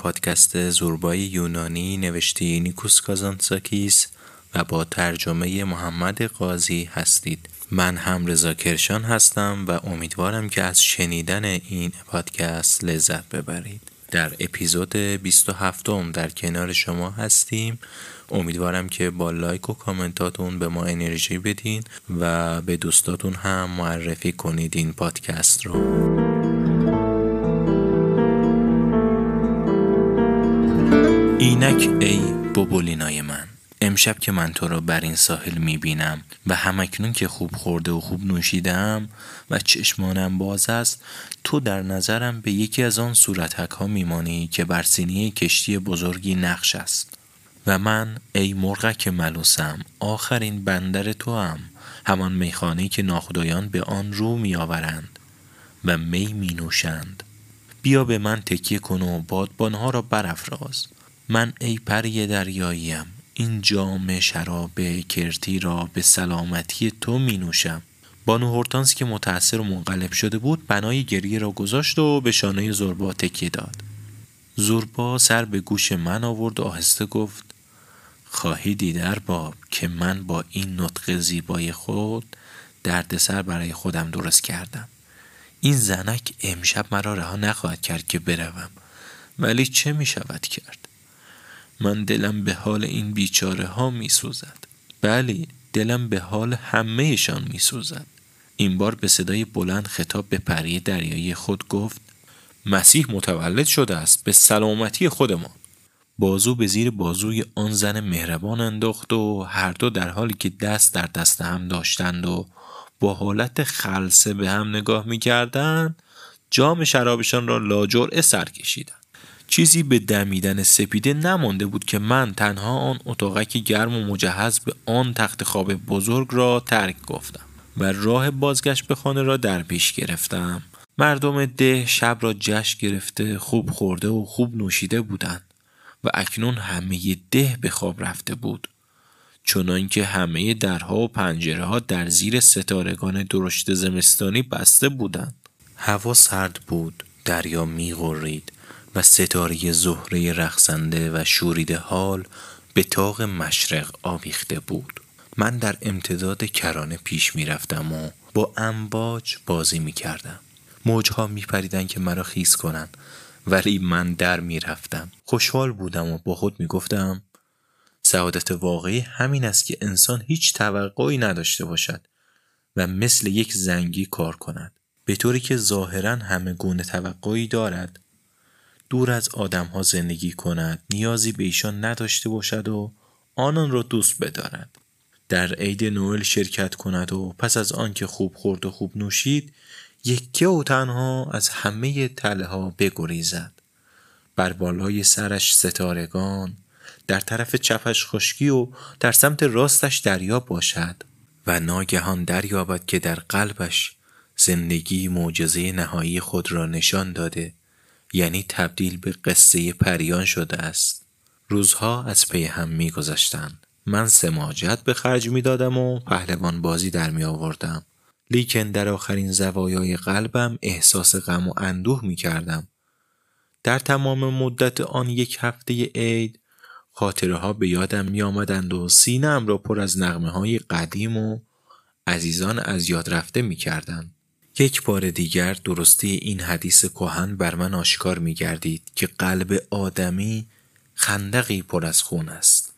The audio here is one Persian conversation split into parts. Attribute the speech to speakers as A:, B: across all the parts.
A: پادکست زوربای یونانی نوشته نیکوس کازانساکیس و با ترجمه محمد قاضی هستید. من هم رضا کرشان هستم و امیدوارم که از شنیدن این پادکست لذت ببرید. در اپیزود 27 م در کنار شما هستیم. امیدوارم که با لایک و کامنتاتون به ما انرژی بدین و به دوستاتون هم معرفی کنید این پادکست رو. اینک ای بوبولینای من امشب که من تو را بر این ساحل می‌بینم و همکنون که خوب خورده و خوب نوشیدم و چشمانم باز است تو در نظرم به یکی از آن صورتک ها میمانی که بر سینه کشتی بزرگی نقش است. و من ای مرغک ملوسم آخرین بندر تو هم همان میخانه که ناخدایان به آن رو میآورند و می می نوشند بیا به من تکیه کن و بادبانها را برافراز. من ای پری دریاییم این جام شراب کرتی را به سلامتی تو می نوشم. بانو هورتانس که متأثر و منقلب شده بود بنای گریه را گذاشت و به شانه زربا تکیه داد. زربا سر به گوش من آورد و آهسته گفت خواهی دیدر باب که من با این نطق زیبای خود دردسر برای خودم درست کردم. این زنک امشب مرا رها نخواهد کرد که بروم. ولی چه می شود کرد؟ من دلم به حال این بیچاره ها می سوزد بله دلم به حال همهشان می سوزد این بار به صدای بلند خطاب به پری دریایی خود گفت مسیح متولد شده است به سلامتی خودمان. بازو به زیر بازوی آن زن مهربان انداخت و هر دو در حالی که دست در دست هم داشتند و با حالت خلصه به هم نگاه می کردند جام شرابشان را لاجرعه سر کشیدند. چیزی به دمیدن سپیده نمانده بود که من تنها آن اتاقک گرم و مجهز به آن تخت خواب بزرگ را ترک گفتم و راه بازگشت به خانه را در پیش گرفتم. مردم ده شب را جشن گرفته خوب خورده و خوب نوشیده بودند و اکنون همه ده به خواب رفته بود. چنانکه همه درها و پنجره ها در زیر ستارگان درشت زمستانی بسته بودند. هوا سرد بود دریا میغرید. و ستاره زهره رقصنده و شوریده حال به تاق مشرق آویخته بود. من در امتداد کرانه پیش می‌رفتم و با امواج بازی می کردم موجها می پریدن که مرا خیز کنند ولی من در می‌رفتم. خوشحال بودم و با خود می گفتم سعادت واقعی همین است که انسان هیچ توقعی نداشته باشد و مثل یک زنگی کار کند. به طوری که ظاهرا همه گونه توقعی دارد دور از آدمها زندگی کند نیازی به ایشان نداشته باشد و آنان را دوست بدارد. در عید نوئل شرکت کند و پس از آنکه خوب خورد و خوب نوشید یکه و تنها از همه تله ها بگریزد. بر بالای سرش ستارگان در طرف چپش خشکی و در سمت راستش دریا باشد و ناگهان دریابد که در قلبش زندگی معجزه نهایی خود را نشان داده. یعنی تبدیل به قصه پریان شده است روزها از پی هم میگذشتند من سماجت به خرج می‌دادم و پهلوان بازی در می آوردم لیکن در آخرین زوایای قلبم احساس غم و اندوه می کردم. در تمام مدت آن یک هفته عید خاطره ها به یادم می آمدند و سینم را پر از نغمه های قدیم و عزیزان از یاد رفته می کردند. یک بار دیگر درستی این حدیث کهن بر من آشکار می گردید که قلب آدمی خندقی پر از خون است.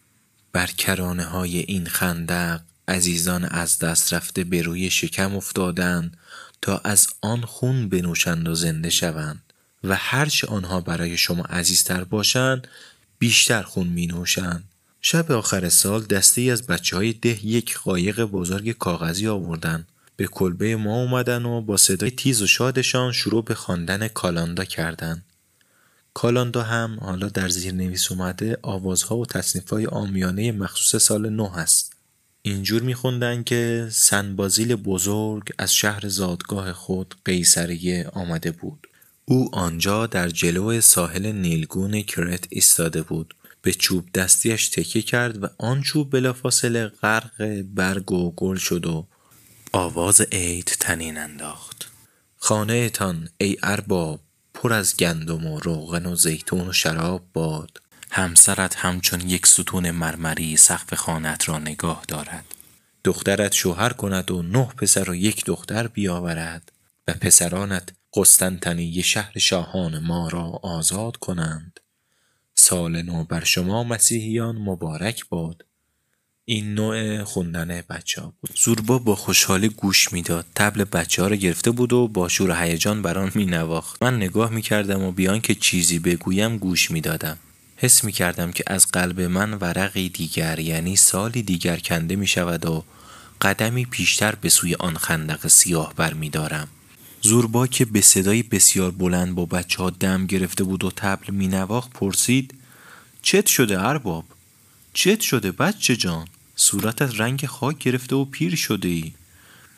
A: بر کرانه های این خندق عزیزان از دست رفته به روی شکم افتادند تا از آن خون بنوشند و زنده شوند و هرچه آنها برای شما عزیزتر باشند بیشتر خون می نوشند. شب آخر سال دسته از بچه های ده یک قایق بزرگ کاغذی آوردن به کلبه ما اومدن و با صدای تیز و شادشان شروع به خواندن کالاندا کردند. کالاندا هم حالا در زیر نویس اومده آوازها و تصنیفهای آمیانه مخصوص سال نو هست. اینجور میخوندن که سنبازیل بزرگ از شهر زادگاه خود قیصریه آمده بود. او آنجا در جلو ساحل نیلگون کرت ایستاده بود. به چوب دستیش تکیه کرد و آن چوب بلافاصله غرق برگ و گل شد و آواز عید تنین انداخت. خانه تان ای ارباب پر از گندم و روغن و زیتون و شراب باد. همسرت همچون یک ستون مرمری سقف خانت را نگاه دارد. دخترت شوهر کند و نه پسر و یک دختر بیاورد و پسرانت قسطنطنیه شهر شاهان ما را آزاد کنند. سال نو بر شما مسیحیان مبارک باد. این نوع خوندن بچه ها بود زوربا با خوشحالی گوش می‌داد تبل بچه ها رو گرفته بود و با شور هیجان بران می نواخت من نگاه می کردم و بیان که چیزی بگویم گوش می دادم حس می کردم که از قلب من ورقی دیگر یعنی سالی دیگر کنده می شود و قدمی پیشتر به سوی آن خندق سیاه بر می دارم. زوربا که به صدای بسیار بلند با بچه ها دم گرفته بود و تبل می نواخت پرسید چت شده ارباب؟ چت شده بچه جان؟ صورتت رنگ خاک گرفته و پیر شده ای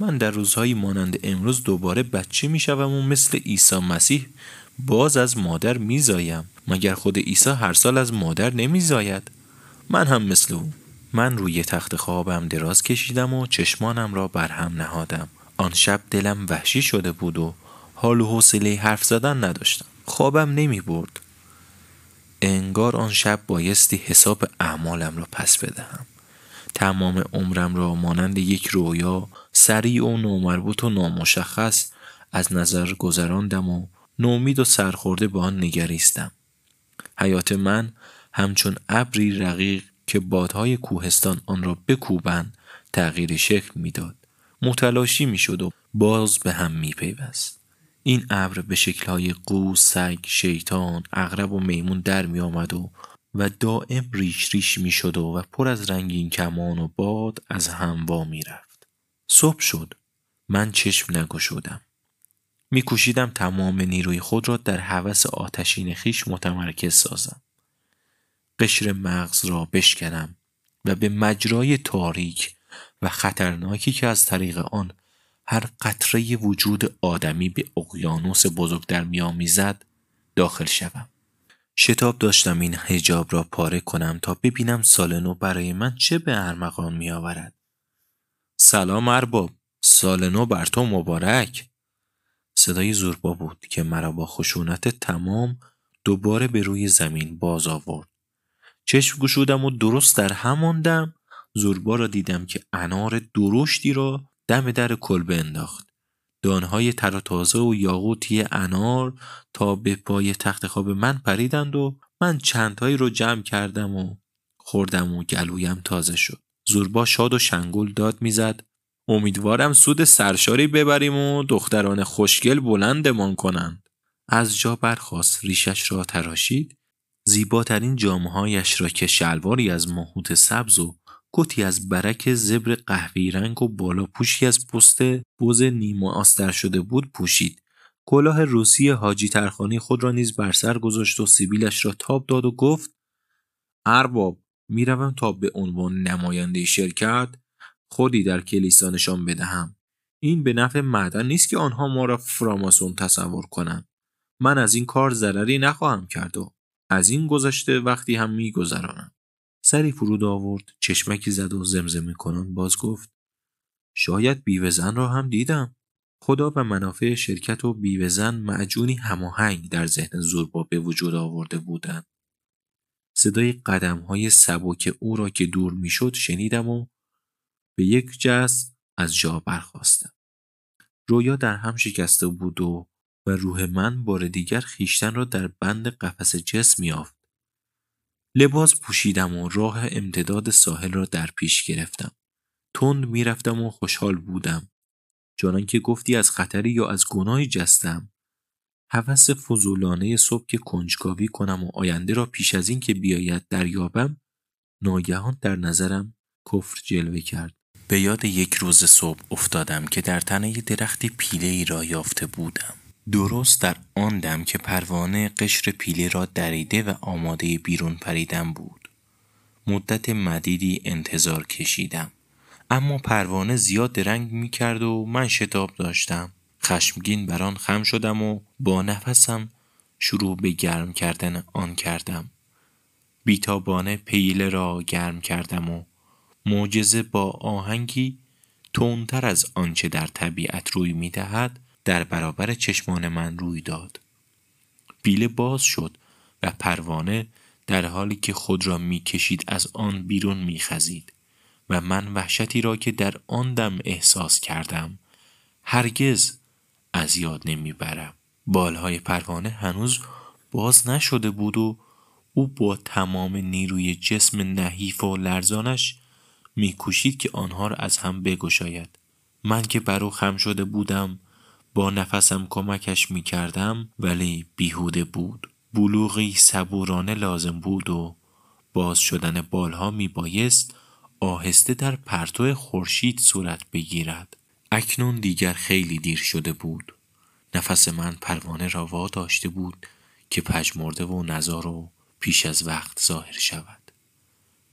A: من در روزهایی مانند امروز دوباره بچه می شوم و مثل عیسی مسیح باز از مادر می زایم. مگر خود عیسی هر سال از مادر نمی زاید من هم مثل او. من روی تخت خوابم دراز کشیدم و چشمانم را بر هم نهادم. آن شب دلم وحشی شده بود و حال و حوصله حرف زدن نداشتم. خوابم نمی برد انگار آن شب بایستی حساب اعمالم را پس بدهم. تمام عمرم را مانند یک رویا سریع و نامربوط و نامشخص از نظر گذراندم و نومید و سرخورده به آن نگریستم. حیات من همچون ابری رقیق که بادهای کوهستان آن را بکوبند تغییر شکل می‌داد. متلاشی می‌شد و باز به هم میپیوست. این ابر به شکلهای قوس سگ شیطان اغرب و میمون در میآمد و و دائم ریش ریش می شد و, و پر از رنگین کمان و باد از هم می رفت. صبح شد. من چشم نگشودم. میکوشیدم تمام نیروی خود را در هوس آتشین خیش متمرکز سازم. قشر مغز را بشکنم و به مجرای تاریک و خطرناکی که از طریق آن هر قطره وجود آدمی به اقیانوس بزرگ در میآمیزد داخل شوم. شتاب داشتم این حجاب را پاره کنم تا ببینم سال نو برای من چه به ارمغان می آورد. سلام ارباب سال نو بر تو مبارک صدای زوربا بود که مرا با خشونت تمام دوباره به روی زمین باز آورد چشم گشودم و درست در همان دم زوربا را دیدم که انار درشتی را دم در کلبه انداخت دانهای تر و تازه و یاقوتی انار تا به پای تخت خواب من پریدند و من چندهایی رو جمع کردم و خوردم و گلویم تازه شد. زوربا شاد و شنگول داد می‌زد امیدوارم سود سرشاری ببریم و دختران خوشگل بلندمان کنند. از جا برخواست ریشش را تراشید زیباترین جامهایش را که شلواری از مهوت سبز و کتی از برک زبر قهوه‌ای رنگ و بالا پوشی از پست بز نیمه آستر شده بود پوشید. کلاه روسی حاجی ترخانی خود را نیز بر سر گذاشت و سیبیلش را تاب داد و گفت ارباب می‌روم تا به عنوان نماینده شرکت خودی در کلیسا نشان بدهم. این به نفع معدن نیست که آنها ما را فراماسون تصور کنند. من از این کار ضرری نخواهم کرد و از این گذشته وقتی هم میگذرانم. سری فرود آورد چشمکی زد و زمزمه کنان باز گفت شاید بیوهزن را هم دیدم. خدا و منافع شرکت و بیوهزن معجونی هماهنگ در ذهن زوربا به وجود آورده بودند. صدای قدم های سبک او را که دور می‌شد شنیدم و به یک جست از جا برخواستم رویا در هم شکسته بود و و روح من بار دیگر خیشتن را در بند قفس جسم یافت. لباس پوشیدم و راه امتداد ساحل را در پیش گرفتم. تند می‌رفتم و خوشحال بودم. چنان که گفتی از خطری یا از گناهی جستم. هوس فضولانه صبح که کنجکاوی کنم و آینده را پیش از این که بیاید دریابم ناگهان در نظرم کفر جلوه کرد. به یاد یک روز صبح افتادم که در تنه درختی پیله ای را یافته بودم. درست در آن دم که پروانه قشر پیله را دریده و آماده بیرون پریدن بود. مدت مدیدی انتظار کشیدم. اما پروانه زیاد درنگ می کرد و من شتاب داشتم. خشمگین بر آن خم شدم و با نفسم شروع به گرم کردن آن کردم. بیتابانه پیله را گرم کردم و معجزه با آهنگی تندتر از آنچه در طبیعت روی می دهد در برابر چشمان من روی داد. بیله باز شد و پروانه در حالی که خود را می‌کشید از آن بیرون میخزید و من وحشتی را که در آن دم احساس کردم هرگز از یاد نمی‌برم بالهای پروانه هنوز باز نشده بود و او با تمام نیروی جسم نحیف و لرزانش میکوشید که آنها را از هم بگشاید من که برو خم شده بودم با نفسم کمکش می‌کردم ولی بیهوده بود. بلوغی صبورانه لازم بود و باز شدن بالها میبایست آهسته در پرتو خورشید صورت بگیرد. اکنون دیگر خیلی دیر شده بود. نفس من پروانه را وا داشته بود که پژمرده و نزار و پیش از وقت ظاهر شود.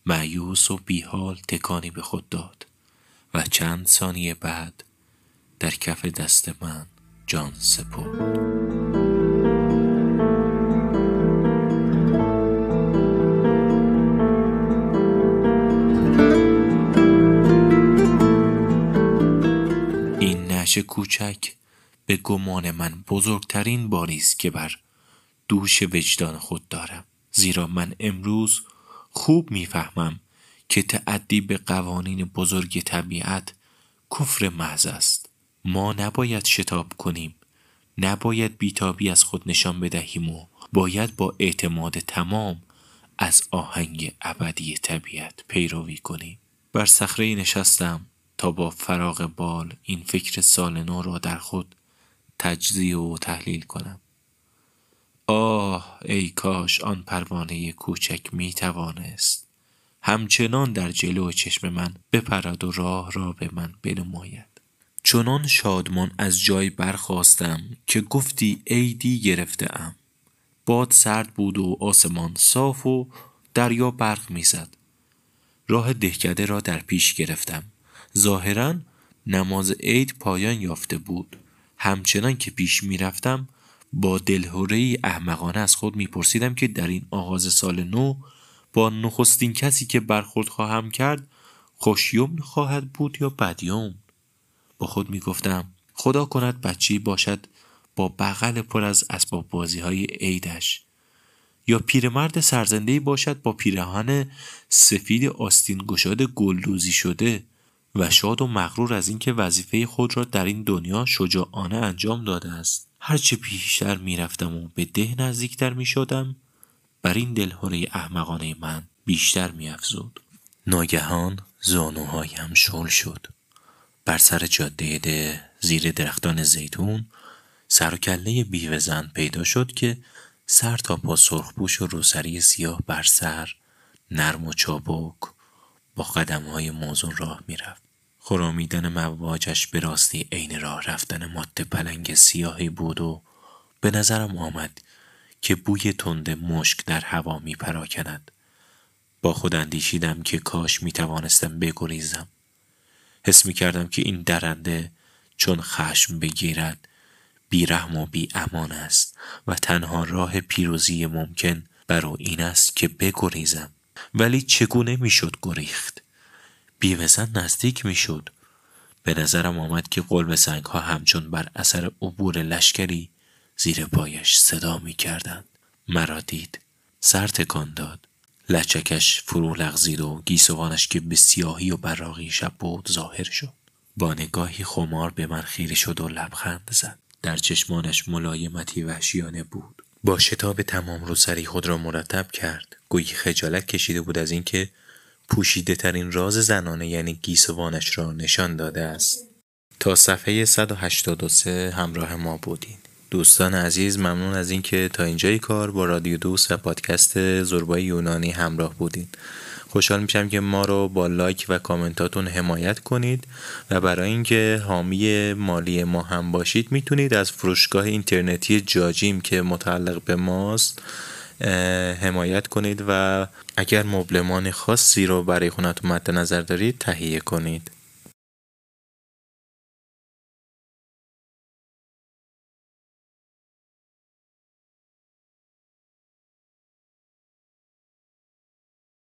A: معیوس و بیحال تکانی به خود داد و چند ثانیه بعد در کف دست من جان سپرد این نش کوچک به گمان من بزرگترین باری است که بر دوش وجدان خود دارم. زیرا من امروز خوب می‌فهمم که تعدی به قوانین بزرگ طبیعت کفر محض است. ما نباید شتاب کنیم. نباید بیتابی از خود نشان بدهیم و باید با اعتماد تمام از آهنگ ابدی طبیعت پیروی کنیم. بر صخره نشستم تا با فراغ بال این فکر سال نو را در خود تجزیه و تحلیل کنم. آه ای کاش آن پروانه کوچک می توانست همچنان در جلو چشم من بپرد و راه را به من بنماید. چنان شادمان از جای برخواستم که گفتی عیدی گرفته ام باد سرد بود و آسمان صاف و دریا برق می‌زد. راه دهکده را در پیش گرفتم. ظاهرا نماز عید پایان یافته بود. همچنان که پیش می‌رفتم با دلهوره احمقانه از خود میپرسیدم که در این آغاز سال نو با نخستین کسی که برخورد خواهم کرد خوشیوم خواهد بود یا بدیوم؟ با خود می‌گفتم خدا کند بچی باشد با بغل پر از اسباب بازی های عیدش. یا پیرمرد سرزنده باشد با پیراهن سفید آستین گشاد گلدوزی شده و شاد و مغرور از اینکه وظیفه خود را در این دنیا شجاعانه انجام داده است. هرچه پیشتر می‌رفتم و به ده نزدیکتر می شدم بر این دلهوره احمقانه من بیشتر میافزود. ناگهان زانوهایم شل شد. بر سر جاده ده زیر درختان زیتون سر و کله بیوه پیدا شد که سر تا پا سرخپوش و روسری سیاه بر سر نرم و چابک با قدم های موزون راه می‌رفت خرامیدن مواجش به راستی عین راه رفتن مات پلنگ سیاهی بود و به نظرم آمد که بوی تند مشک در هوا می پراکند. با خود اندیشیدم که کاش می توانستم بگریزم. حس می کردم که این درنده چون خشم بگیرد بیرحم و بی امان است و تنها راه پیروزی ممکن برو این است که بگریزم. ولی چگونه می‌شد گریخت؟ بیوزن نزدیک می‌شد. به نظرم آمد که قلب سنگ ها همچون بر اثر عبور لشکری زیر پایش صدا می کردن. مرا دید. سر تکان داد. لچکش فرو لغزید و گیسوانش که به سیاهی و براغی شب بود ظاهر شد. با نگاهی خمار به من خیره شد و لبخند زد. در چشمانش ملایمتی وحشیانه بود. با شتاب تمام رو سری خود را مرتب کرد. گویی خجالت کشیده بود از اینکه پوشیده ترین راز زنانه یعنی گیسوانش را نشان داده است. تا صفحه 183 همراه ما بودین. دوستان عزیز ممنون از اینکه تا اینجای کار با رادیو دوست و پادکست زربای یونانی همراه بودین. خوشحال میشم که ما رو با لایک و کامنتاتون حمایت کنید و برای اینکه حامی مالی ما هم باشید می‌تونید از فروشگاه اینترنتی جاجیم که متعلق به ماست حمایت کنید و اگر مبلمان خاصی رو برای خونتون مد نظر دارید تهیه کنید.